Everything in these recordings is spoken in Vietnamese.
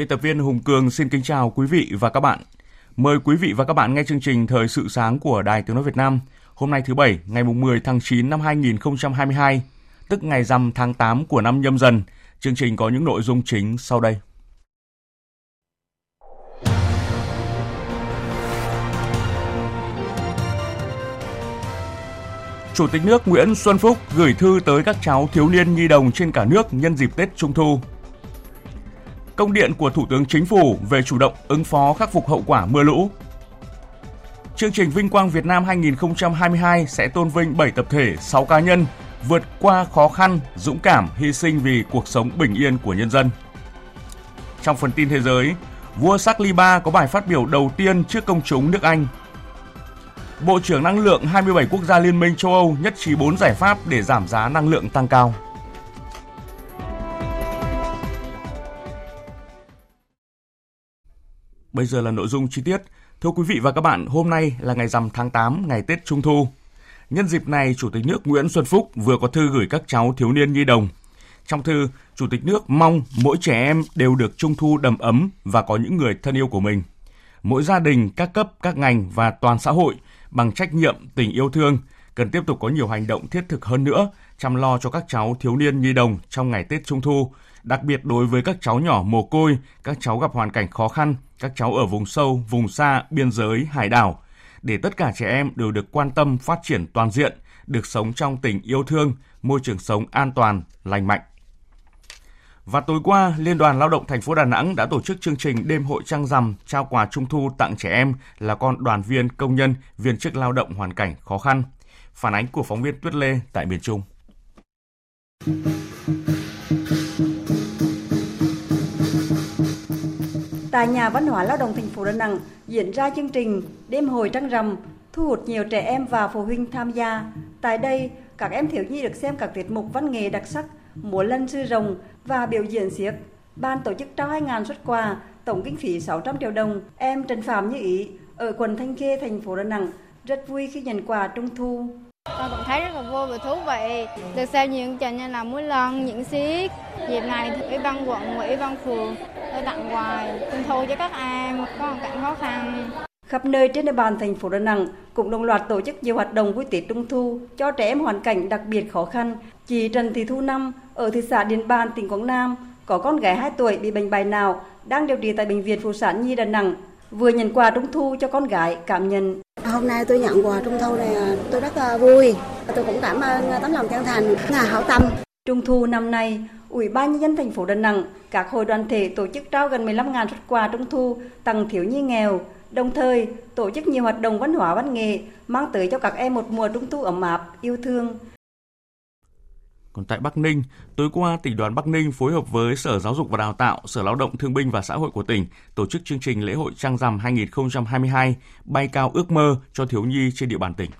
Biên tập viên Hùng Cường xin kính chào quý vị và các bạn. Mời quý vị và các bạn nghe chương trình Thời sự sáng của Đài Tiếng Nói Việt Nam. Hôm nay thứ Bảy, ngày 10 tháng 9 năm 2022, tức ngày rằm tháng 8 của năm nhâm dần. Chương trình có những nội dung chính sau đây. Chủ tịch nước Nguyễn Xuân Phúc gửi thư tới các cháu thiếu niên nhi đồng trên cả nước nhân dịp Tết Trung thu công điện của Thủ tướng Chính phủ về chủ động ứng phó khắc phục hậu quả mưa lũ. Chương trình Vinh Quang Việt Nam 2022 sẽ tôn vinh 7 tập thể, 6 cá nhân vượt qua khó khăn, dũng cảm, hy sinh vì cuộc sống bình yên của nhân dân. Trong phần tin thế giới, vua Charles III có bài phát biểu đầu tiên trước công chúng nước Anh. Bộ trưởng Năng lượng 27 quốc gia Liên minh châu Âu nhất trí 4 giải pháp để giảm giá năng lượng tăng cao. Bây giờ là nội dung chi tiết. Thưa quý vị và các bạn, hôm nay là ngày rằm tháng 8, ngày Tết Trung thu. Nhân dịp này, Chủ tịch nước Nguyễn Xuân Phúc vừa có thư gửi các cháu thiếu niên nhi đồng. Trong thư, Chủ tịch nước mong mỗi trẻ em đều được trung thu đầm ấm và có những người thân yêu của mình. Mỗi gia đình, các cấp, các ngành và toàn xã hội bằng trách nhiệm, tình yêu thương cần tiếp tục có nhiều hành động thiết thực hơn nữa chăm lo cho các cháu thiếu niên nhi đồng trong ngày Tết Trung thu, đặc biệt đối với các cháu nhỏ mồ côi, các cháu gặp hoàn cảnh khó khăn, các cháu ở vùng sâu, vùng xa, biên giới, hải đảo, để tất cả trẻ em đều được quan tâm phát triển toàn diện, được sống trong tình yêu thương, môi trường sống an toàn, lành mạnh. Và tối qua, Liên đoàn Lao động thành phố Đà Nẵng đã tổ chức chương trình đêm hội trăng rằm trao quà trung thu tặng trẻ em là con đoàn viên công nhân, viên chức lao động hoàn cảnh khó khăn. Phản ánh của phóng viên Tuyết Lê tại miền Trung. Tại nhà văn hóa lao động thành phố Đà Nẵng diễn ra chương trình đêm hồi trăng rằm thu hút nhiều trẻ em và phụ huynh tham gia. Tại đây, các em thiếu nhi được xem các tiết mục văn nghệ đặc sắc, múa lân sư rồng và biểu diễn xiếc. Ban tổ chức trao 2.000 xuất quà, tổng kinh phí 600 triệu đồng. Em Trần Phạm Như Ý ở quận Thanh Khê, thành phố Đà Nẵng rất vui khi nhận quà trung thu. Con cũng thấy rất là vui và thú vị được xem những trò như là múa lân, những xiếc. Dịp này thì ủy ban quận và ủy ban phường đã tặng quà trung thu cho các em có hoàn cảnh khó khăn. Khắp nơi trên địa bàn thành phố Đà Nẵng cũng đồng loạt tổ chức nhiều hoạt động vui Tết Trung thu cho trẻ em hoàn cảnh đặc biệt khó khăn. Chị Trần Thị Thu Năm ở thị xã Điện Bàn, tỉnh Quảng Nam có con gái 2 tuổi bị bệnh bài não đang điều trị tại bệnh viện Phụ sản Nhi Đà Nẵng vừa nhận quà trung thu cho con gái cảm nhận Hôm nay tôi nhận quà trung thu này tôi rất vui. Tôi cũng cảm ơn tấm lòng chân thành, nhà hảo tâm. Trung thu năm nay, Ủy ban nhân dân thành phố Đà Nẵng, các hội đoàn thể tổ chức trao gần 15.000 xuất quà trung thu tặng thiếu nhi nghèo, đồng thời tổ chức nhiều hoạt động văn hóa văn nghệ mang tới cho các em một mùa trung thu ấm áp, yêu thương. Còn tại Bắc Ninh, tối qua tỉnh đoàn Bắc Ninh phối hợp với Sở Giáo dục và Đào tạo, Sở Lao động Thương binh và Xã hội của tỉnh tổ chức chương trình lễ hội Trăng Rằm 2022 bay cao ước mơ cho thiếu nhi trên địa bàn tỉnh.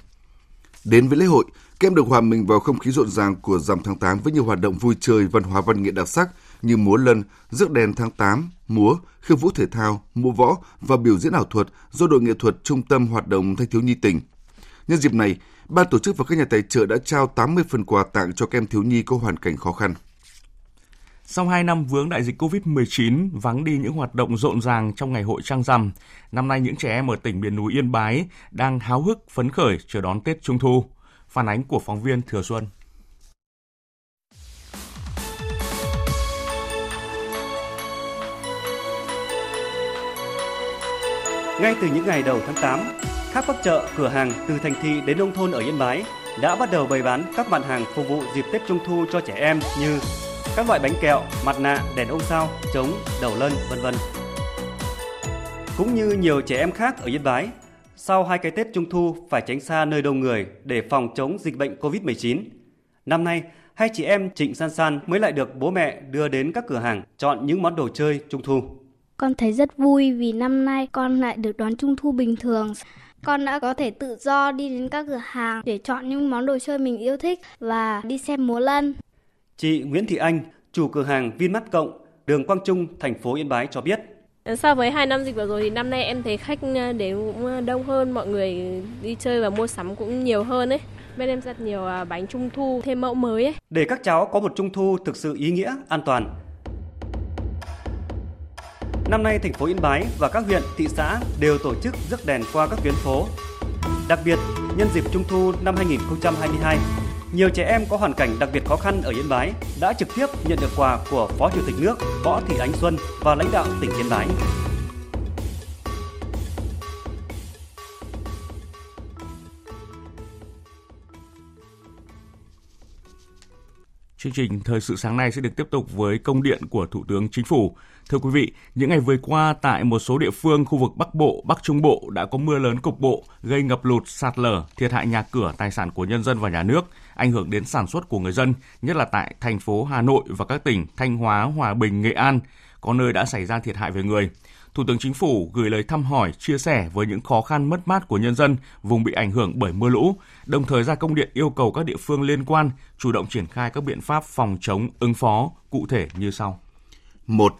Đến với lễ hội, các em được hòa mình vào không khí rộn ràng của rằm tháng 8 với nhiều hoạt động vui chơi, văn hóa văn nghệ đặc sắc như múa lân, rước đèn tháng 8, múa, khiêu vũ thể thao, múa võ và biểu diễn ảo thuật do đội nghệ thuật Trung tâm Hoạt động Thanh thiếu nhi tỉnh. Nhân dịp này, ban tổ chức và các nhà tài trợ đã trao 80 phần quà tặng cho các em thiếu nhi có hoàn cảnh khó khăn. Sau 2 năm vướng đại dịch COVID-19, vắng đi những hoạt động rộn ràng trong ngày hội trăng rằm, năm nay những trẻ em ở tỉnh miền núi Yên Bái đang háo hức phấn khởi chờ đón Tết Trung thu. Phản ánh của phóng viên Thừa Xuân. Ngay từ những ngày đầu tháng 8, khắp các chợ, cửa hàng từ thành thị đến nông thôn ở Yên Bái đã bắt đầu bày bán các mặt hàng phục vụ dịp Tết Trung thu cho trẻ em như các loại bánh kẹo, mặt nạ, đèn ông sao, trống, đầu lân, vân vân. Cũng như nhiều trẻ em khác ở Yên Bái, sau hai cái Tết Trung thu phải tránh xa nơi đông người để phòng chống dịch bệnh COVID-19. Năm nay, hai chị em Trịnh San San mới lại được bố mẹ đưa đến các cửa hàng chọn những món đồ chơi Trung thu. Con thấy rất vui vì năm nay con lại được đón Trung thu bình thường. Con đã có thể tự do đi đến các cửa hàng để chọn những món đồ chơi mình yêu thích và đi xem múa lân. Chị Nguyễn Thị Anh, chủ cửa hàng Vinmart Cộng, đường Quang Trung, thành phố Yên Bái cho biết. So với hai năm dịch vừa rồi thì năm nay em thấy khách đến cũng đông hơn, mọi người đi chơi và mua sắm cũng nhiều hơn ấy. Bên em rất nhiều à, bánh trung thu thêm mẫu mới ấy. Để các cháu có một trung thu thực sự ý nghĩa, an toàn, Năm nay, thành phố Yên Bái và các huyện, thị xã đều tổ chức rước đèn qua các tuyến phố. Đặc biệt, nhân dịp Trung thu năm 2022, nhiều trẻ em có hoàn cảnh đặc biệt khó khăn ở Yên Bái đã trực tiếp nhận được quà của Phó Chủ tịch nước Võ Thị Ánh Xuân và lãnh đạo tỉnh Yên Bái. Chương trình Thời sự sáng nay sẽ được tiếp tục với công điện của Thủ tướng Chính phủ. Thưa quý vị, những ngày vừa qua tại một số địa phương khu vực Bắc Bộ, Bắc Trung Bộ đã có mưa lớn cục bộ gây ngập lụt, sạt lở, thiệt hại nhà cửa, tài sản của nhân dân và nhà nước, ảnh hưởng đến sản xuất của người dân, nhất là tại thành phố Hà Nội và các tỉnh Thanh Hóa, Hòa Bình, Nghệ An, có nơi đã xảy ra thiệt hại về người. Thủ tướng Chính phủ gửi lời thăm hỏi, chia sẻ với những khó khăn mất mát của nhân dân vùng bị ảnh hưởng bởi mưa lũ, đồng thời ra công điện yêu cầu các địa phương liên quan chủ động triển khai các biện pháp phòng chống, ứng phó cụ thể như sau. 1.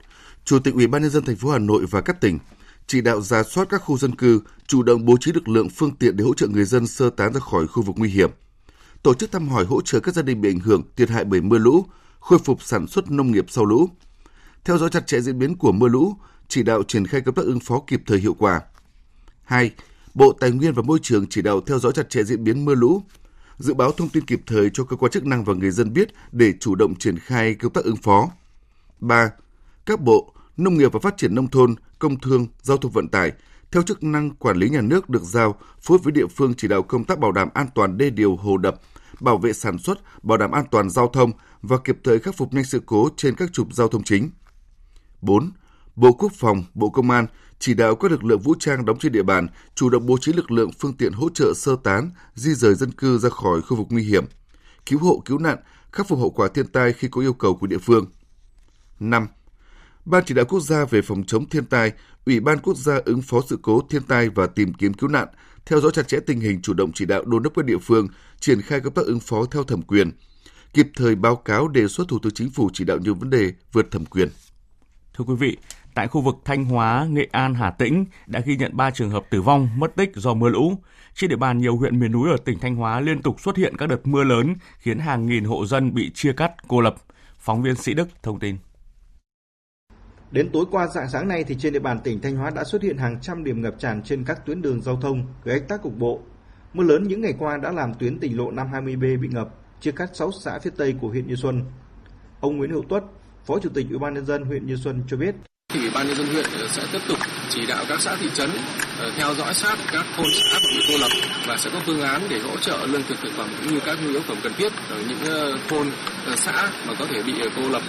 Chủ tịch Ủy ban nhân dân thành phố Hà Nội và các tỉnh chỉ đạo ra soát các khu dân cư, chủ động bố trí lực lượng phương tiện để hỗ trợ người dân sơ tán ra khỏi khu vực nguy hiểm. Tổ chức thăm hỏi hỗ trợ các gia đình bị ảnh hưởng thiệt hại bởi mưa lũ, khôi phục sản xuất nông nghiệp sau lũ. Theo dõi chặt chẽ diễn biến của mưa lũ, chỉ đạo triển khai công tác ứng phó kịp thời hiệu quả. 2. Bộ Tài nguyên và Môi trường chỉ đạo theo dõi chặt chẽ diễn biến mưa lũ, dự báo thông tin kịp thời cho cơ quan chức năng và người dân biết để chủ động triển khai công tác ứng phó. 3. Các bộ Nông nghiệp và Phát triển Nông thôn, Công thương, Giao thông Vận tải theo chức năng quản lý nhà nước được giao phối với địa phương chỉ đạo công tác bảo đảm an toàn đê điều hồ đập, bảo vệ sản xuất, bảo đảm an toàn giao thông và kịp thời khắc phục nhanh sự cố trên các trục giao thông chính. 4. Bộ Quốc phòng, Bộ Công an chỉ đạo các lực lượng vũ trang đóng trên địa bàn chủ động bố trí lực lượng phương tiện hỗ trợ sơ tán, di rời dân cư ra khỏi khu vực nguy hiểm, cứu hộ cứu nạn, khắc phục hậu quả thiên tai khi có yêu cầu của địa phương. 5. Ban chỉ đạo quốc gia về phòng chống thiên tai, Ủy ban quốc gia ứng phó sự cố thiên tai và tìm kiếm cứu nạn theo dõi chặt chẽ tình hình chủ động chỉ đạo đôn đốc các địa phương triển khai công tác ứng phó theo thẩm quyền, kịp thời báo cáo đề xuất Thủ tướng Chính phủ chỉ đạo nhiều vấn đề vượt thẩm quyền. Thưa quý vị, tại khu vực Thanh Hóa, Nghệ An, Hà Tĩnh đã ghi nhận 3 trường hợp tử vong, mất tích do mưa lũ. Trên địa bàn nhiều huyện miền núi ở tỉnh Thanh Hóa liên tục xuất hiện các đợt mưa lớn khiến hàng nghìn hộ dân bị chia cắt, cô lập. Phóng viên Sĩ Đức thông tin. Đến tối qua dạng sáng nay thì trên địa bàn tỉnh Thanh Hóa đã xuất hiện hàng trăm điểm ngập tràn trên các tuyến đường giao thông, gây ách tắc cục bộ. Mưa lớn những ngày qua đã làm tuyến tỉnh lộ 520B bị ngập, chia cắt 6 xã phía tây của huyện Như Xuân. Ông Nguyễn Hữu Tuất, Phó Chủ tịch Ủy ban nhân dân huyện Như Xuân cho biết, thì Ủy ban nhân dân huyện ờ, sẽ tiếp tục chỉ đạo các xã thị trấn ờ, theo dõi sát các thôn xã bị cô lập và sẽ có phương án để hỗ trợ lương thực thực phẩm cũng như các nhu yếu phẩm cần thiết ở những ờ, thôn xã mà có thể bị cô lập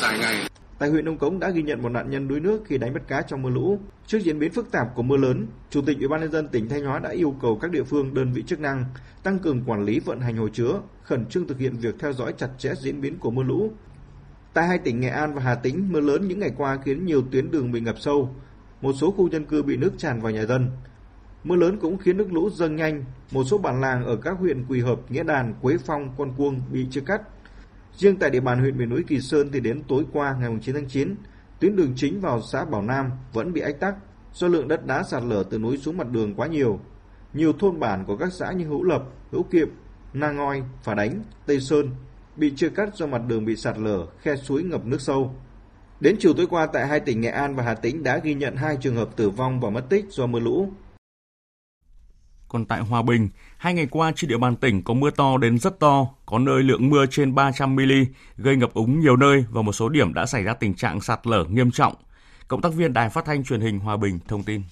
dài ngày. Tại huyện Nông Cống đã ghi nhận một nạn nhân đuối nước khi đánh bắt cá trong mưa lũ. Trước diễn biến phức tạp của mưa lớn, Chủ tịch Ủy ban nhân dân tỉnh Thanh Hóa đã yêu cầu các địa phương, đơn vị chức năng tăng cường quản lý vận hành hồ chứa, khẩn trương thực hiện việc theo dõi chặt chẽ diễn biến của mưa lũ. Tại hai tỉnh Nghệ An và Hà Tĩnh, mưa lớn những ngày qua khiến nhiều tuyến đường bị ngập sâu, một số khu dân cư bị nước tràn vào nhà dân. Mưa lớn cũng khiến nước lũ dâng nhanh, một số bản làng ở các huyện Quỳ Hợp, Nghĩa Đàn, Quế Phong, Con Cuông bị chia cắt, Riêng tại địa bàn huyện miền núi Kỳ Sơn thì đến tối qua ngày 9 tháng 9, tuyến đường chính vào xã Bảo Nam vẫn bị ách tắc do lượng đất đá sạt lở từ núi xuống mặt đường quá nhiều. Nhiều thôn bản của các xã như Hữu Lập, Hữu Kiệm, Na Ngoi, Phả Đánh, Tây Sơn bị chia cắt do mặt đường bị sạt lở, khe suối ngập nước sâu. Đến chiều tối qua tại hai tỉnh Nghệ An và Hà Tĩnh đã ghi nhận hai trường hợp tử vong và mất tích do mưa lũ. Còn tại Hòa Bình, hai ngày qua trên địa bàn tỉnh có mưa to đến rất to, có nơi lượng mưa trên 300 mm, gây ngập úng nhiều nơi và một số điểm đã xảy ra tình trạng sạt lở nghiêm trọng. Cộng tác viên Đài Phát thanh Truyền hình Hòa Bình thông tin.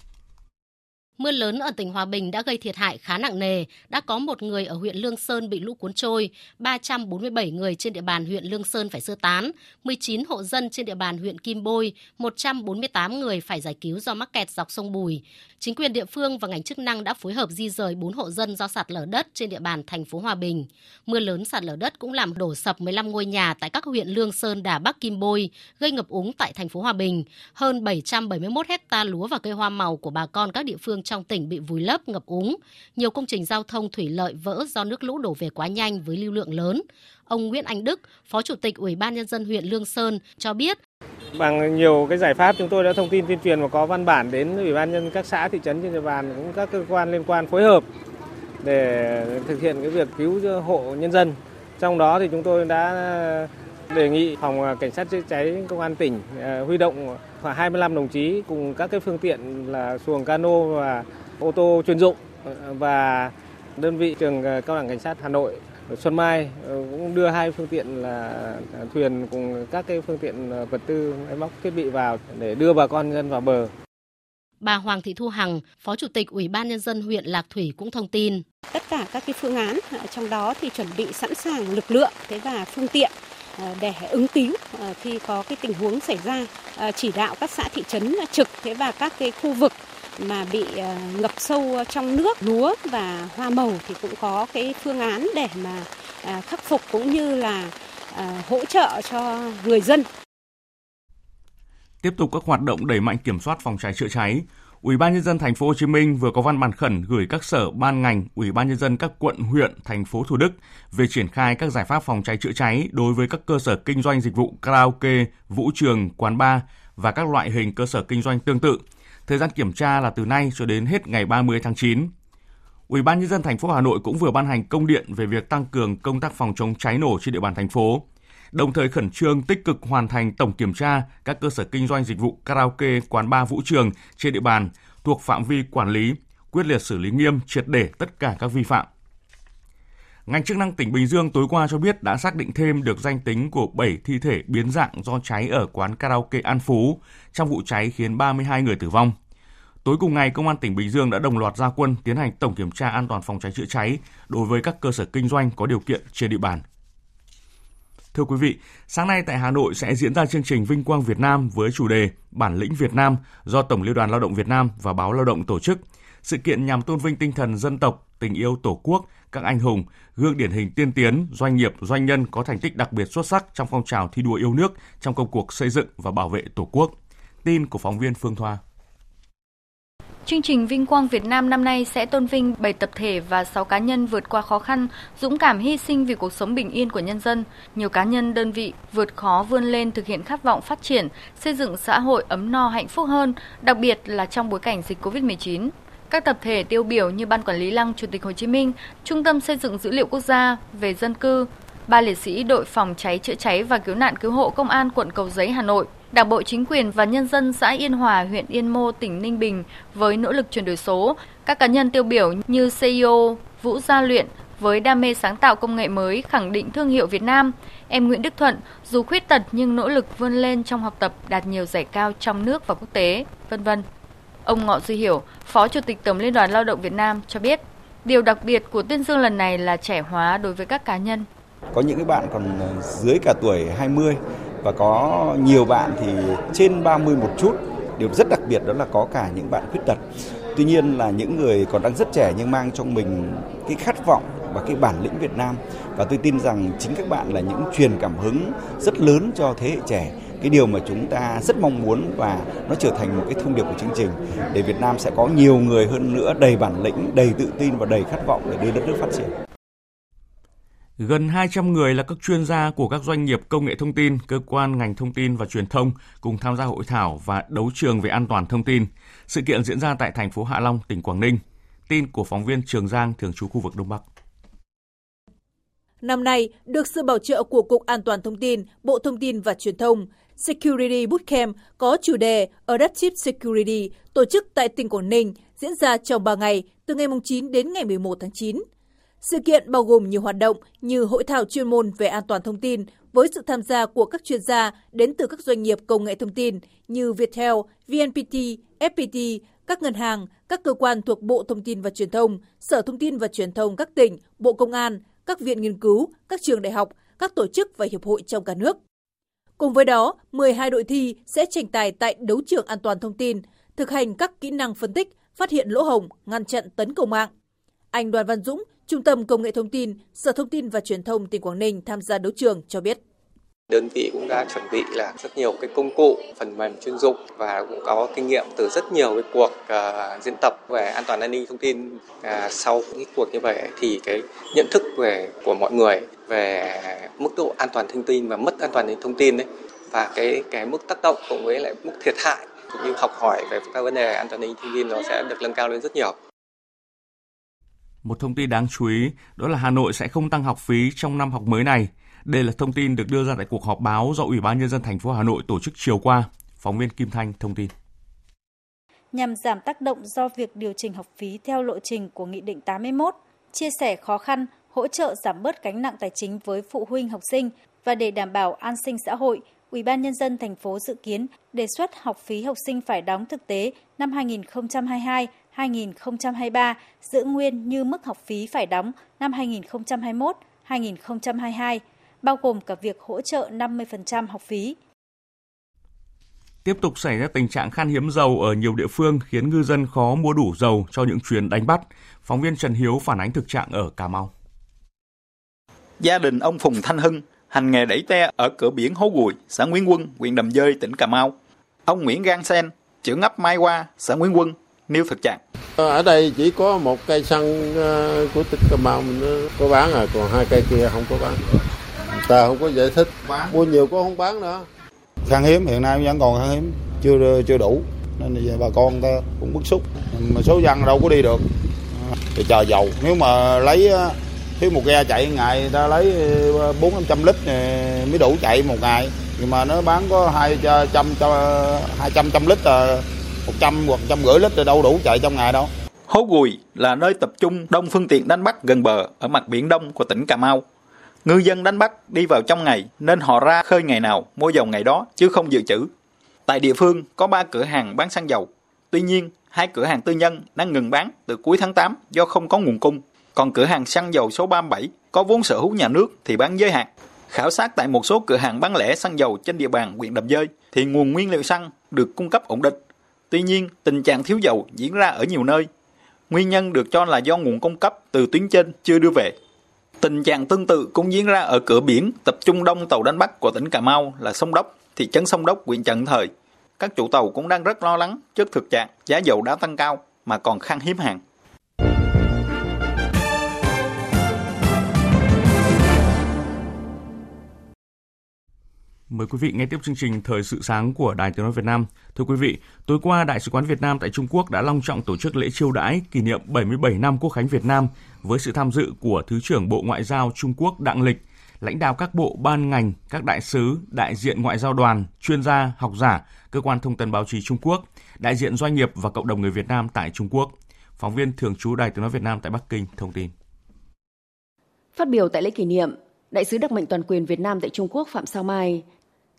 Mưa lớn ở tỉnh Hòa Bình đã gây thiệt hại khá nặng nề, đã có một người ở huyện Lương Sơn bị lũ cuốn trôi, 347 người trên địa bàn huyện Lương Sơn phải sơ tán, 19 hộ dân trên địa bàn huyện Kim Bôi, 148 người phải giải cứu do mắc kẹt dọc sông Bùi. Chính quyền địa phương và ngành chức năng đã phối hợp di rời 4 hộ dân do sạt lở đất trên địa bàn thành phố Hòa Bình. Mưa lớn sạt lở đất cũng làm đổ sập 15 ngôi nhà tại các huyện Lương Sơn, Đà Bắc, Kim Bôi, gây ngập úng tại thành phố Hòa Bình. Hơn 771 hecta lúa và cây hoa màu của bà con các địa phương trong tỉnh bị vùi lấp, ngập úng. Nhiều công trình giao thông thủy lợi vỡ do nước lũ đổ về quá nhanh với lưu lượng lớn. Ông Nguyễn Anh Đức, Phó Chủ tịch Ủy ban Nhân dân huyện Lương Sơn cho biết Bằng nhiều cái giải pháp chúng tôi đã thông tin tuyên truyền và có văn bản đến Ủy ban nhân các xã thị trấn trên địa bàn cũng các cơ quan liên quan phối hợp để thực hiện cái việc cứu hộ nhân dân. Trong đó thì chúng tôi đã đề nghị phòng cảnh sát chữa cháy công an tỉnh à, huy động khoảng 25 đồng chí cùng các cái phương tiện là xuồng cano và ô tô chuyên dụng và đơn vị trường cao đẳng cảnh sát Hà Nội Xuân Mai ờ, cũng đưa hai phương tiện là thuyền cùng các cái phương tiện ờ, vật tư máy móc thiết bị vào để đưa bà con dân vào bờ. Bà Hoàng Thị Thu Hằng, Phó Chủ tịch Ủy ban Nhân dân huyện Lạc Thủy cũng thông tin. Tất cả các cái phương án trong đó thì chuẩn bị sẵn sàng lực lượng thế và phương tiện ờ, À, để ứng cứu à, khi có cái tình huống xảy ra à, chỉ đạo các xã thị trấn trực thế và các cái khu vực mà bị ngập sâu trong nước lúa và hoa màu thì cũng có cái phương án để mà khắc phục cũng như là hỗ trợ cho người dân. Tiếp tục các hoạt động đẩy mạnh kiểm soát phòng cháy chữa cháy, Ủy ban nhân dân thành phố Hồ Chí Minh vừa có văn bản khẩn gửi các sở ban ngành, Ủy ban nhân dân các quận, huyện, thành phố Thủ Đức về triển khai các giải pháp phòng cháy chữa cháy đối với các cơ sở kinh doanh dịch vụ karaoke, vũ trường, quán bar và các loại hình cơ sở kinh doanh tương tự Thời gian kiểm tra là từ nay cho đến hết ngày 30 tháng 9. Ủy ban nhân dân thành phố Hà Nội cũng vừa ban hành công điện về việc tăng cường công tác phòng chống cháy nổ trên địa bàn thành phố, đồng thời khẩn trương tích cực hoàn thành tổng kiểm tra các cơ sở kinh doanh dịch vụ karaoke, quán bar vũ trường trên địa bàn thuộc phạm vi quản lý, quyết liệt xử lý nghiêm triệt để tất cả các vi phạm. Ngành chức năng tỉnh Bình Dương tối qua cho biết đã xác định thêm được danh tính của 7 thi thể biến dạng do cháy ở quán karaoke An Phú trong vụ cháy khiến 32 người tử vong. Tối cùng ngày, Công an tỉnh Bình Dương đã đồng loạt ra quân tiến hành tổng kiểm tra an toàn phòng cháy chữa cháy đối với các cơ sở kinh doanh có điều kiện trên địa bàn. Thưa quý vị, sáng nay tại Hà Nội sẽ diễn ra chương trình Vinh Quang Việt Nam với chủ đề Bản lĩnh Việt Nam do Tổng Liên đoàn Lao động Việt Nam và Báo Lao động tổ chức. Sự kiện nhằm tôn vinh tinh thần dân tộc, tình yêu Tổ quốc, các anh hùng, gương điển hình tiên tiến, doanh nghiệp, doanh nhân có thành tích đặc biệt xuất sắc trong phong trào thi đua yêu nước trong công cuộc xây dựng và bảo vệ Tổ quốc. Tin của phóng viên Phương Thoa. Chương trình Vinh Quang Việt Nam năm nay sẽ tôn vinh 7 tập thể và 6 cá nhân vượt qua khó khăn, dũng cảm hy sinh vì cuộc sống bình yên của nhân dân. Nhiều cá nhân đơn vị vượt khó vươn lên thực hiện khát vọng phát triển, xây dựng xã hội ấm no hạnh phúc hơn, đặc biệt là trong bối cảnh dịch Covid-19. Các tập thể tiêu biểu như Ban Quản lý Lăng Chủ tịch Hồ Chí Minh, Trung tâm Xây dựng Dữ liệu Quốc gia về dân cư, ba liệt sĩ đội phòng cháy chữa cháy và cứu nạn cứu hộ Công an quận Cầu Giấy Hà Nội, Đảng bộ chính quyền và nhân dân xã Yên Hòa, huyện Yên Mô, tỉnh Ninh Bình với nỗ lực chuyển đổi số. Các cá nhân tiêu biểu như CEO Vũ Gia Luyện với đam mê sáng tạo công nghệ mới khẳng định thương hiệu Việt Nam. Em Nguyễn Đức Thuận dù khuyết tật nhưng nỗ lực vươn lên trong học tập đạt nhiều giải cao trong nước và quốc tế, vân vân. Ông Ngọ Duy Hiểu, Phó Chủ tịch Tổng Liên đoàn Lao động Việt Nam cho biết, điều đặc biệt của tuyên dương lần này là trẻ hóa đối với các cá nhân. Có những cái bạn còn ờ, dưới cả tuổi 20 và có nhiều bạn thì trên 30 một chút. Điều rất đặc biệt đó là có cả những bạn khuyết tật. Tuy nhiên là những người còn đang rất trẻ nhưng mang trong mình cái khát vọng và cái bản lĩnh Việt Nam và tôi tin rằng chính các bạn là những truyền cảm hứng rất lớn cho thế hệ trẻ cái điều mà chúng ta rất mong muốn và nó trở thành một cái thông điệp của chương trình để Việt Nam sẽ có nhiều người hơn nữa đầy bản lĩnh, đầy tự tin và đầy khát vọng để đưa đất nước phát triển. Gần 200 người là các chuyên gia của các doanh nghiệp công nghệ thông tin, cơ quan ngành thông tin và truyền thông cùng tham gia hội thảo và đấu trường về an toàn thông tin. Sự kiện diễn ra tại thành phố Hạ Long, tỉnh Quảng Ninh. Tin của phóng viên Trường Giang, thường trú khu vực Đông Bắc. Năm nay, được sự bảo trợ của Cục An toàn Thông tin, Bộ Thông tin và Truyền thông, Security Bootcamp có chủ đề Adaptive Security tổ chức tại tỉnh Quảng Ninh diễn ra trong 3 ngày từ ngày 9 đến ngày 11 tháng 9. Sự kiện bao gồm nhiều hoạt động như hội thảo chuyên môn về an toàn thông tin với sự tham gia của các chuyên gia đến từ các doanh nghiệp công nghệ thông tin như Viettel, VNPT, FPT, các ngân hàng, các cơ quan thuộc Bộ Thông tin và Truyền thông, Sở Thông tin và Truyền thông các tỉnh, Bộ Công an, các viện nghiên cứu, các trường đại học, các tổ chức và hiệp hội trong cả nước. Cùng với đó, 12 đội thi sẽ tranh tài tại đấu trường an toàn thông tin, thực hành các kỹ năng phân tích, phát hiện lỗ hổng, ngăn chặn tấn công mạng. Anh Đoàn Văn Dũng, Trung tâm Công nghệ Thông tin, Sở Thông tin và Truyền thông tỉnh Quảng Ninh tham gia đấu trường cho biết. Đơn vị cũng đã chuẩn bị là rất nhiều cái công cụ, phần mềm chuyên dụng và cũng có kinh nghiệm từ rất nhiều cái cuộc uh, diễn tập về an toàn an ninh thông tin. Uh, sau những cuộc như vậy thì cái nhận thức về của mọi người về mức độ an toàn thông tin và mất an toàn thông tin đấy và cái cái mức tác động cùng với lại mức thiệt hại cũng như học hỏi về các vấn đề an toàn an ninh thông tin nó sẽ được nâng cao lên rất nhiều. Một thông tin đáng chú ý đó là Hà Nội sẽ không tăng học phí trong năm học mới này. Đây là thông tin được đưa ra tại cuộc họp báo do Ủy ban nhân dân thành phố Hà Nội tổ chức chiều qua. Phóng viên Kim Thanh thông tin. Nhằm giảm tác động do việc điều chỉnh học phí theo lộ trình của Nghị định 81, chia sẻ khó khăn, hỗ trợ giảm bớt gánh nặng tài chính với phụ huynh học sinh và để đảm bảo an sinh xã hội, Ủy ban nhân dân thành phố dự kiến đề xuất học phí học sinh phải đóng thực tế năm 2022 2023 giữ nguyên như mức học phí phải đóng năm 2021 2022 bao gồm cả việc hỗ trợ 50% học phí. Tiếp tục xảy ra tình trạng khan hiếm dầu ở nhiều địa phương khiến ngư dân khó mua đủ dầu cho những chuyến đánh bắt. Phóng viên Trần Hiếu phản ánh thực trạng ở Cà Mau. Gia đình ông Phùng Thanh Hưng hành nghề đẩy te ở cửa biển Hố Gùi, xã Nguyễn Quân, huyện Đầm Dơi, tỉnh Cà Mau. Ông Nguyễn Gan Sen, trưởng ấp Mai Hoa, xã Nguyễn Quân, nếu thực trạng? Ờ, ở đây chỉ có một cây xăng ờ, của tỉnh Cà Mau mình ờ, có bán à, còn hai cây kia không có bán. Ta không có giải thích, mua nhiều có không bán nữa. Khan hiếm hiện nay vẫn còn khan hiếm, chưa chưa đủ. Nên là bà con ta cũng bức xúc. Mà số dân đâu có đi được. Thì chờ dầu. Nếu mà lấy thiếu một ghe chạy ngày ta lấy bốn năm trăm lít mới đủ chạy một ngày. Nhưng mà nó bán có hai trăm hai trăm trăm lít à 100 hoặc 150 lít rồi đâu đủ chạy trong ngày đâu. Hố Gùi là nơi tập trung đông phương tiện đánh bắt gần bờ ở mặt biển đông của tỉnh Cà Mau. Ngư dân đánh bắt đi vào trong ngày nên họ ra khơi ngày nào mua dầu ngày đó chứ không dự trữ. Tại địa phương có 3 cửa hàng bán xăng dầu. Tuy nhiên, hai cửa hàng tư nhân đang ngừng bán từ cuối tháng 8 do không có nguồn cung. Còn cửa hàng xăng dầu số 37 có vốn sở hữu nhà nước thì bán giới hạn. Khảo sát tại một số cửa hàng bán lẻ xăng dầu trên địa bàn huyện Đầm Dơi thì nguồn nguyên liệu xăng được cung cấp ổn định Tuy nhiên, tình trạng thiếu dầu diễn ra ở nhiều nơi. Nguyên nhân được cho là do nguồn cung cấp từ tuyến trên chưa đưa về. Tình trạng tương tự cũng diễn ra ở cửa biển tập trung đông tàu đánh bắt của tỉnh Cà Mau là sông Đốc, thị trấn sông Đốc, huyện Trần Thời. Các chủ tàu cũng đang rất lo lắng trước thực trạng giá dầu đã tăng cao mà còn khan hiếm hàng. Mời quý vị nghe tiếp chương trình Thời sự sáng của Đài Tiếng nói Việt Nam. Thưa quý vị, tối qua Đại sứ quán Việt Nam tại Trung Quốc đã long trọng tổ chức lễ chiêu đãi kỷ niệm 77 năm Quốc khánh Việt Nam với sự tham dự của Thứ trưởng Bộ Ngoại giao Trung Quốc Đặng Lịch, lãnh đạo các bộ ban ngành, các đại sứ, đại diện ngoại giao đoàn, chuyên gia, học giả, cơ quan thông tấn báo chí Trung Quốc, đại diện doanh nghiệp và cộng đồng người Việt Nam tại Trung Quốc. Phóng viên thường trú Đài Tiếng nói Việt Nam tại Bắc Kinh thông tin. Phát biểu tại lễ kỷ niệm, Đại sứ đặc mệnh toàn quyền Việt Nam tại Trung Quốc Phạm Sao Mai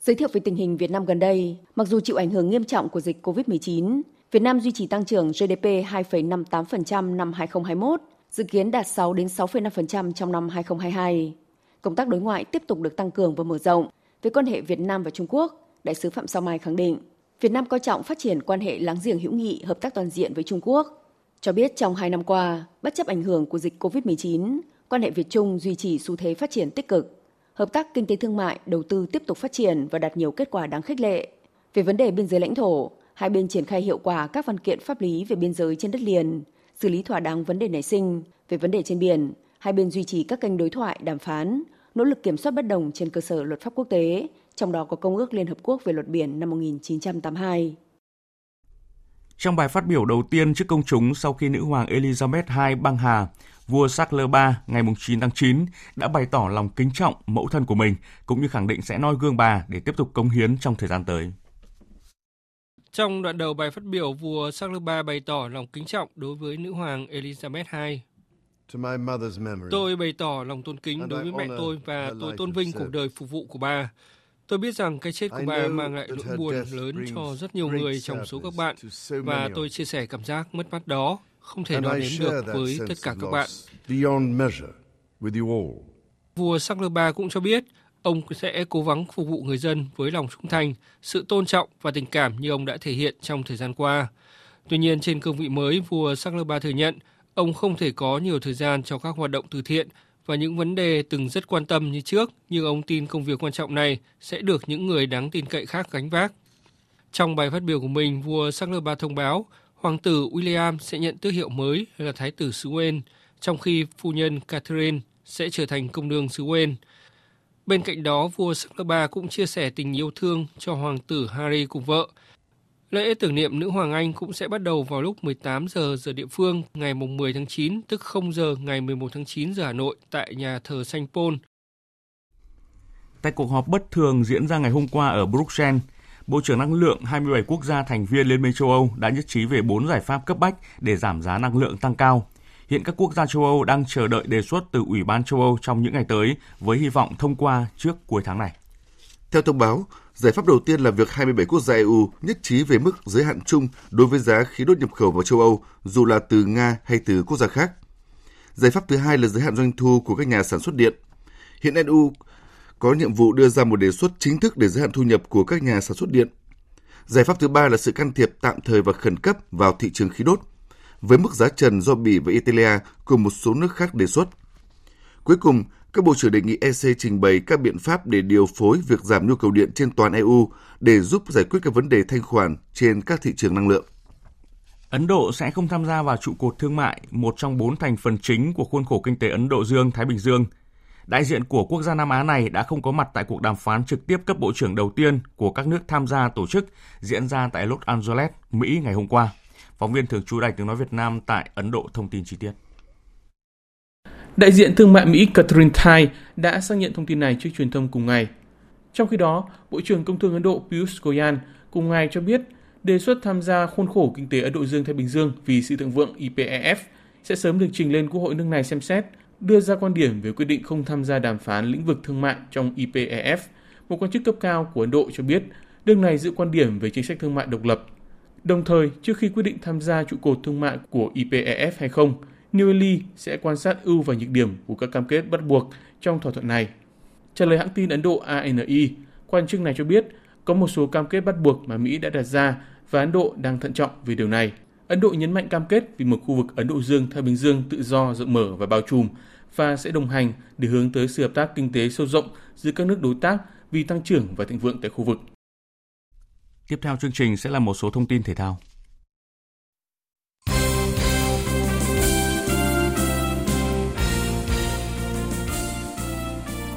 giới thiệu về tình hình Việt Nam gần đây, mặc dù chịu ảnh hưởng nghiêm trọng của dịch COVID-19, Việt Nam duy trì tăng trưởng GDP 2,58% năm 2021, dự kiến đạt 6 đến 6,5% trong năm 2022. Công tác đối ngoại tiếp tục được tăng cường và mở rộng. Về quan hệ Việt Nam và Trung Quốc, Đại sứ Phạm Sao Mai khẳng định, Việt Nam coi trọng phát triển quan hệ láng giềng hữu nghị, hợp tác toàn diện với Trung Quốc. Cho biết trong hai năm qua, bất chấp ảnh hưởng của dịch COVID-19, quan hệ Việt Trung duy trì xu thế phát triển tích cực. Hợp tác kinh tế thương mại, đầu tư tiếp tục phát triển và đạt nhiều kết quả đáng khích lệ. Về vấn đề biên giới lãnh thổ, hai bên triển khai hiệu quả các văn kiện pháp lý về biên giới trên đất liền, xử lý thỏa đáng vấn đề nảy sinh. Về vấn đề trên biển, hai bên duy trì các kênh đối thoại, đàm phán, nỗ lực kiểm soát bất đồng trên cơ sở luật pháp quốc tế, trong đó có Công ước Liên Hợp Quốc về luật biển năm 1982. Trong bài phát biểu đầu tiên trước công chúng sau khi nữ hoàng Elizabeth II băng hà, vua Charles III ngày 9 tháng 9 đã bày tỏ lòng kính trọng mẫu thân của mình, cũng như khẳng định sẽ noi gương bà để tiếp tục công hiến trong thời gian tới. Trong đoạn đầu bài phát biểu, vua Charles III bày tỏ lòng kính trọng đối với nữ hoàng Elizabeth II. Tôi bày tỏ lòng tôn kính đối với mẹ tôi và tôi tôn vinh cuộc đời phục vụ của bà. Tôi biết rằng cái chết của bà mang lại nỗi buồn lớn cho rất nhiều người trong số các bạn và tôi chia sẻ cảm giác mất mát đó không thể nói đến được với tất cả các bạn. Vua Charles III cũng cho biết ông sẽ cố gắng phục vụ người dân với lòng trung thành, sự tôn trọng và tình cảm như ông đã thể hiện trong thời gian qua. Tuy nhiên, trên cương vị mới, vua Charles III thừa nhận ông không thể có nhiều thời gian cho các hoạt động từ thiện và những vấn đề từng rất quan tâm như trước, nhưng ông tin công việc quan trọng này sẽ được những người đáng tin cậy khác gánh vác. Trong bài phát biểu của mình, vua Charles III thông báo Hoàng tử William sẽ nhận tước hiệu mới là Thái tử xứ Wales, trong khi phu nhân Catherine sẽ trở thành công nương xứ Wales. Bên cạnh đó, vua Charles III cũng chia sẻ tình yêu thương cho hoàng tử Harry cùng vợ. Lễ tưởng niệm nữ hoàng Anh cũng sẽ bắt đầu vào lúc 18 giờ giờ địa phương ngày 10 tháng 9, tức 0 giờ ngày 11 tháng 9 giờ Hà Nội tại nhà thờ Saint Paul. Tại cuộc họp bất thường diễn ra ngày hôm qua ở Bruxelles, Bộ trưởng Năng lượng 27 quốc gia thành viên Liên minh châu Âu đã nhất trí về 4 giải pháp cấp bách để giảm giá năng lượng tăng cao. Hiện các quốc gia châu Âu đang chờ đợi đề xuất từ Ủy ban châu Âu trong những ngày tới với hy vọng thông qua trước cuối tháng này. Theo thông báo, giải pháp đầu tiên là việc 27 quốc gia EU nhất trí về mức giới hạn chung đối với giá khí đốt nhập khẩu vào châu Âu, dù là từ Nga hay từ quốc gia khác. Giải pháp thứ hai là giới hạn doanh thu của các nhà sản xuất điện. Hiện EU có nhiệm vụ đưa ra một đề xuất chính thức để giới hạn thu nhập của các nhà sản xuất điện. Giải pháp thứ ba là sự can thiệp tạm thời và khẩn cấp vào thị trường khí đốt, với mức giá trần do Bỉ và Italia cùng một số nước khác đề xuất. Cuối cùng, các bộ trưởng đề nghị EC trình bày các biện pháp để điều phối việc giảm nhu cầu điện trên toàn EU để giúp giải quyết các vấn đề thanh khoản trên các thị trường năng lượng. Ấn Độ sẽ không tham gia vào trụ cột thương mại, một trong bốn thành phần chính của khuôn khổ kinh tế Ấn Độ Dương-Thái Bình Dương. Đại diện của quốc gia Nam Á này đã không có mặt tại cuộc đàm phán trực tiếp cấp bộ trưởng đầu tiên của các nước tham gia tổ chức diễn ra tại Los Angeles, Mỹ ngày hôm qua. Phóng viên thường trú Đài tiếng nói Việt Nam tại Ấn Độ thông tin chi tiết. Đại diện thương mại Mỹ Catherine Tai đã xác nhận thông tin này trước truyền thông cùng ngày. Trong khi đó, Bộ trưởng Công thương Ấn Độ Piyush Goyal cùng ngày cho biết đề xuất tham gia khuôn khổ kinh tế Ấn Độ Dương Thái Bình Dương vì sự thịnh vượng IPEF sẽ sớm được trình lên Quốc hội nước này xem xét, đưa ra quan điểm về quyết định không tham gia đàm phán lĩnh vực thương mại trong IPEF. Một quan chức cấp cao của Ấn Độ cho biết nước này giữ quan điểm về chính sách thương mại độc lập. Đồng thời, trước khi quyết định tham gia trụ cột thương mại của IPEF hay không, New Delhi sẽ quan sát ưu và nhược điểm của các cam kết bắt buộc trong thỏa thuận này. Trả lời hãng tin Ấn Độ ANI, quan chức này cho biết có một số cam kết bắt buộc mà Mỹ đã đặt ra và Ấn Độ đang thận trọng về điều này. Ấn Độ nhấn mạnh cam kết vì một khu vực Ấn Độ Dương-Thái Bình Dương tự do, rộng mở và bao trùm và sẽ đồng hành để hướng tới sự hợp tác kinh tế sâu rộng giữa các nước đối tác vì tăng trưởng và thịnh vượng tại khu vực. Tiếp theo chương trình sẽ là một số thông tin thể thao.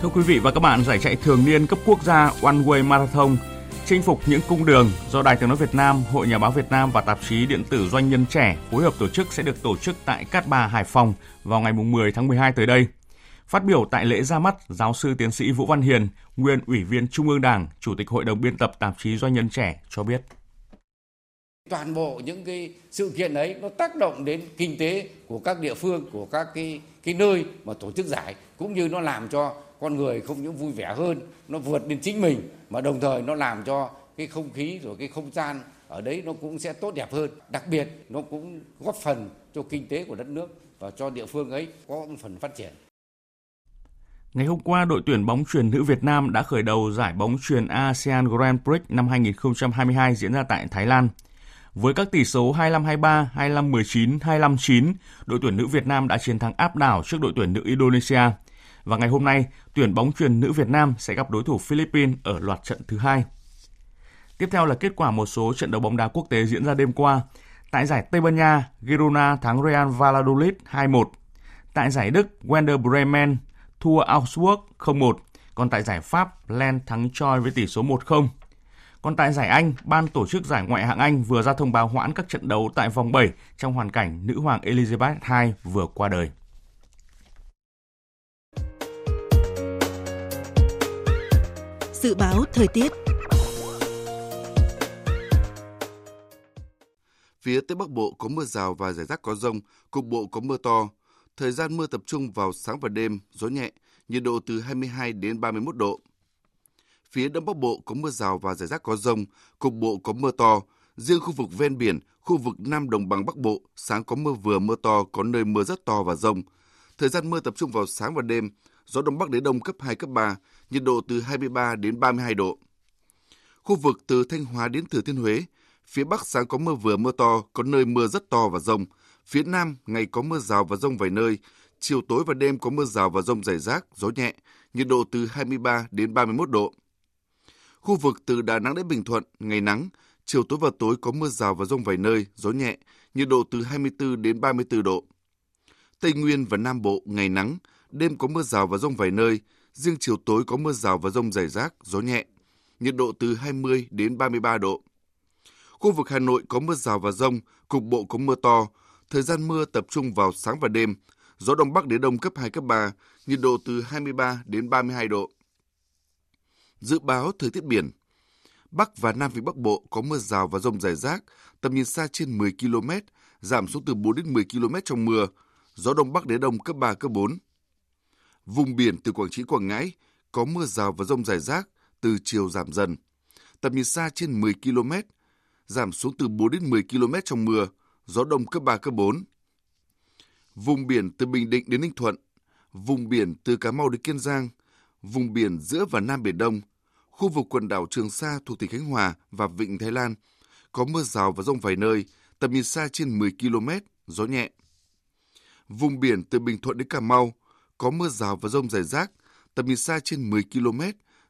Thưa quý vị và các bạn, giải chạy thường niên cấp quốc gia One Way Marathon chinh phục những cung đường do Đài Tiếng nói Việt Nam, Hội Nhà báo Việt Nam và tạp chí điện tử Doanh nhân trẻ phối hợp tổ chức sẽ được tổ chức tại Cát Bà, Hải Phòng vào ngày 10 tháng 12 tới đây. Phát biểu tại lễ ra mắt, giáo sư tiến sĩ Vũ Văn Hiền, nguyên ủy viên Trung ương Đảng, Chủ tịch Hội đồng biên tập tạp chí Doanh nhân trẻ cho biết. Toàn bộ những cái sự kiện ấy nó tác động đến kinh tế của các địa phương, của các cái cái nơi mà tổ chức giải cũng như nó làm cho con người không những vui vẻ hơn nó vượt lên chính mình mà đồng thời nó làm cho cái không khí rồi cái không gian ở đấy nó cũng sẽ tốt đẹp hơn. Đặc biệt nó cũng góp phần cho kinh tế của đất nước và cho địa phương ấy có một phần phát triển. Ngày hôm qua, đội tuyển bóng truyền nữ Việt Nam đã khởi đầu giải bóng truyền ASEAN Grand Prix năm 2022 diễn ra tại Thái Lan. Với các tỷ số 25-23, 25-19, 25-9, đội tuyển nữ Việt Nam đã chiến thắng áp đảo trước đội tuyển nữ Indonesia – và ngày hôm nay, tuyển bóng truyền nữ Việt Nam sẽ gặp đối thủ Philippines ở loạt trận thứ hai. Tiếp theo là kết quả một số trận đấu bóng đá quốc tế diễn ra đêm qua. Tại giải Tây Ban Nha, Girona thắng Real Valladolid 2-1. Tại giải Đức, Werder Bremen thua Augsburg 0-1. Còn tại giải Pháp, Lens thắng Troy với tỷ số 1-0. Còn tại giải Anh, ban tổ chức giải ngoại hạng Anh vừa ra thông báo hoãn các trận đấu tại vòng 7 trong hoàn cảnh nữ hoàng Elizabeth II vừa qua đời. Dự báo thời tiết Phía Tây Bắc Bộ có mưa rào và rải rác có rông, cục bộ có mưa to. Thời gian mưa tập trung vào sáng và đêm, gió nhẹ, nhiệt độ từ 22 đến 31 độ. Phía Đông Bắc Bộ có mưa rào và rải rác có rông, cục bộ có mưa to. Riêng khu vực ven biển, khu vực Nam Đồng bằng Bắc Bộ, sáng có mưa vừa mưa to, có nơi mưa rất to và rông. Thời gian mưa tập trung vào sáng và đêm, gió Đông Bắc đến Đông cấp 2, cấp 3, nhiệt độ từ 23 đến 32 độ. Khu vực từ Thanh Hóa đến Thừa Thiên Huế, phía Bắc sáng có mưa vừa mưa to, có nơi mưa rất to và rông. Phía Nam ngày có mưa rào và rông vài nơi, chiều tối và đêm có mưa rào và rông rải rác, gió nhẹ, nhiệt độ từ 23 đến 31 độ. Khu vực từ Đà Nẵng đến Bình Thuận, ngày nắng, chiều tối và tối có mưa rào và rông vài nơi, gió nhẹ, nhiệt độ từ 24 đến 34 độ. Tây Nguyên và Nam Bộ, ngày nắng, đêm có mưa rào và rông vài nơi, riêng chiều tối có mưa rào và rông rải rác, gió nhẹ, nhiệt độ từ 20 đến 33 độ. Khu vực Hà Nội có mưa rào và rông, cục bộ có mưa to, thời gian mưa tập trung vào sáng và đêm, gió đông bắc đến đông cấp 2, cấp 3, nhiệt độ từ 23 đến 32 độ. Dự báo thời tiết biển Bắc và Nam Vịnh Bắc Bộ có mưa rào và rông rải rác, tầm nhìn xa trên 10 km, giảm xuống từ 4 đến 10 km trong mưa, gió đông bắc đến đông cấp 3, cấp 4. Vùng biển từ Quảng Trị, Quảng Ngãi có mưa rào và rông rải rác, từ chiều giảm dần. Tầm nhìn xa trên 10 km, giảm xuống từ 4 đến 10 km trong mưa, gió đông cấp 3, cấp 4. Vùng biển từ Bình Định đến Ninh Thuận, vùng biển từ Cà Mau đến Kiên Giang, vùng biển giữa và Nam Biển Đông, khu vực quần đảo Trường Sa thuộc tỉnh Khánh Hòa và Vịnh Thái Lan có mưa rào và rông vài nơi, tầm nhìn xa trên 10 km, gió nhẹ. Vùng biển từ Bình Thuận đến Cà Mau có mưa rào và rông rải rác, tầm nhìn xa trên 10 km,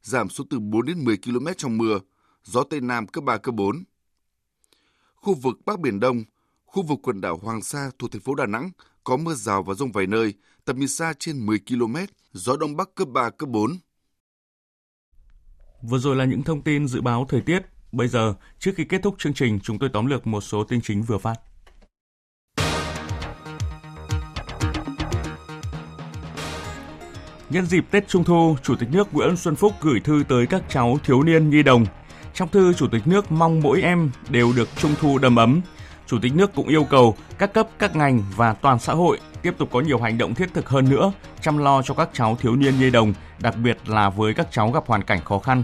giảm xuống từ 4 đến 10 km trong mưa, gió Tây Nam cấp 3, cấp 4. Khu vực Bắc Biển Đông, khu vực quần đảo Hoàng Sa thuộc thành phố Đà Nẵng có mưa rào và rông vài nơi, tầm nhìn xa trên 10 km, gió Đông Bắc cấp 3, cấp 4. Vừa rồi là những thông tin dự báo thời tiết. Bây giờ, trước khi kết thúc chương trình, chúng tôi tóm lược một số tin chính vừa phát. Nhân dịp Tết Trung thu, Chủ tịch nước Nguyễn Xuân Phúc gửi thư tới các cháu thiếu niên nhi đồng. Trong thư, Chủ tịch nước mong mỗi em đều được Trung thu đầm ấm. Chủ tịch nước cũng yêu cầu các cấp, các ngành và toàn xã hội tiếp tục có nhiều hành động thiết thực hơn nữa, chăm lo cho các cháu thiếu niên nhi đồng, đặc biệt là với các cháu gặp hoàn cảnh khó khăn.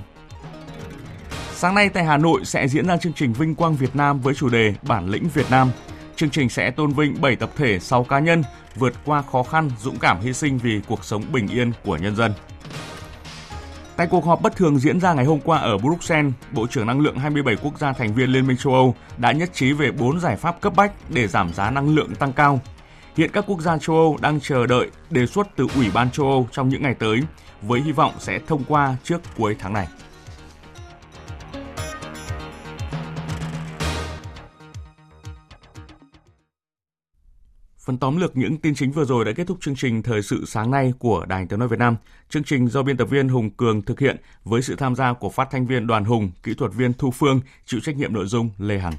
Sáng nay tại Hà Nội sẽ diễn ra chương trình Vinh Quang Việt Nam với chủ đề Bản lĩnh Việt Nam. Chương trình sẽ tôn vinh 7 tập thể, 6 cá nhân vượt qua khó khăn, dũng cảm hy sinh vì cuộc sống bình yên của nhân dân. Tại cuộc họp bất thường diễn ra ngày hôm qua ở Bruxelles, Bộ trưởng Năng lượng 27 quốc gia thành viên Liên minh châu Âu đã nhất trí về 4 giải pháp cấp bách để giảm giá năng lượng tăng cao. Hiện các quốc gia châu Âu đang chờ đợi đề xuất từ Ủy ban châu Âu trong những ngày tới, với hy vọng sẽ thông qua trước cuối tháng này. Phần tóm lược những tin chính vừa rồi đã kết thúc chương trình Thời sự sáng nay của Đài Tiếng Nói Việt Nam. Chương trình do biên tập viên Hùng Cường thực hiện với sự tham gia của phát thanh viên Đoàn Hùng, kỹ thuật viên Thu Phương, chịu trách nhiệm nội dung Lê Hằng.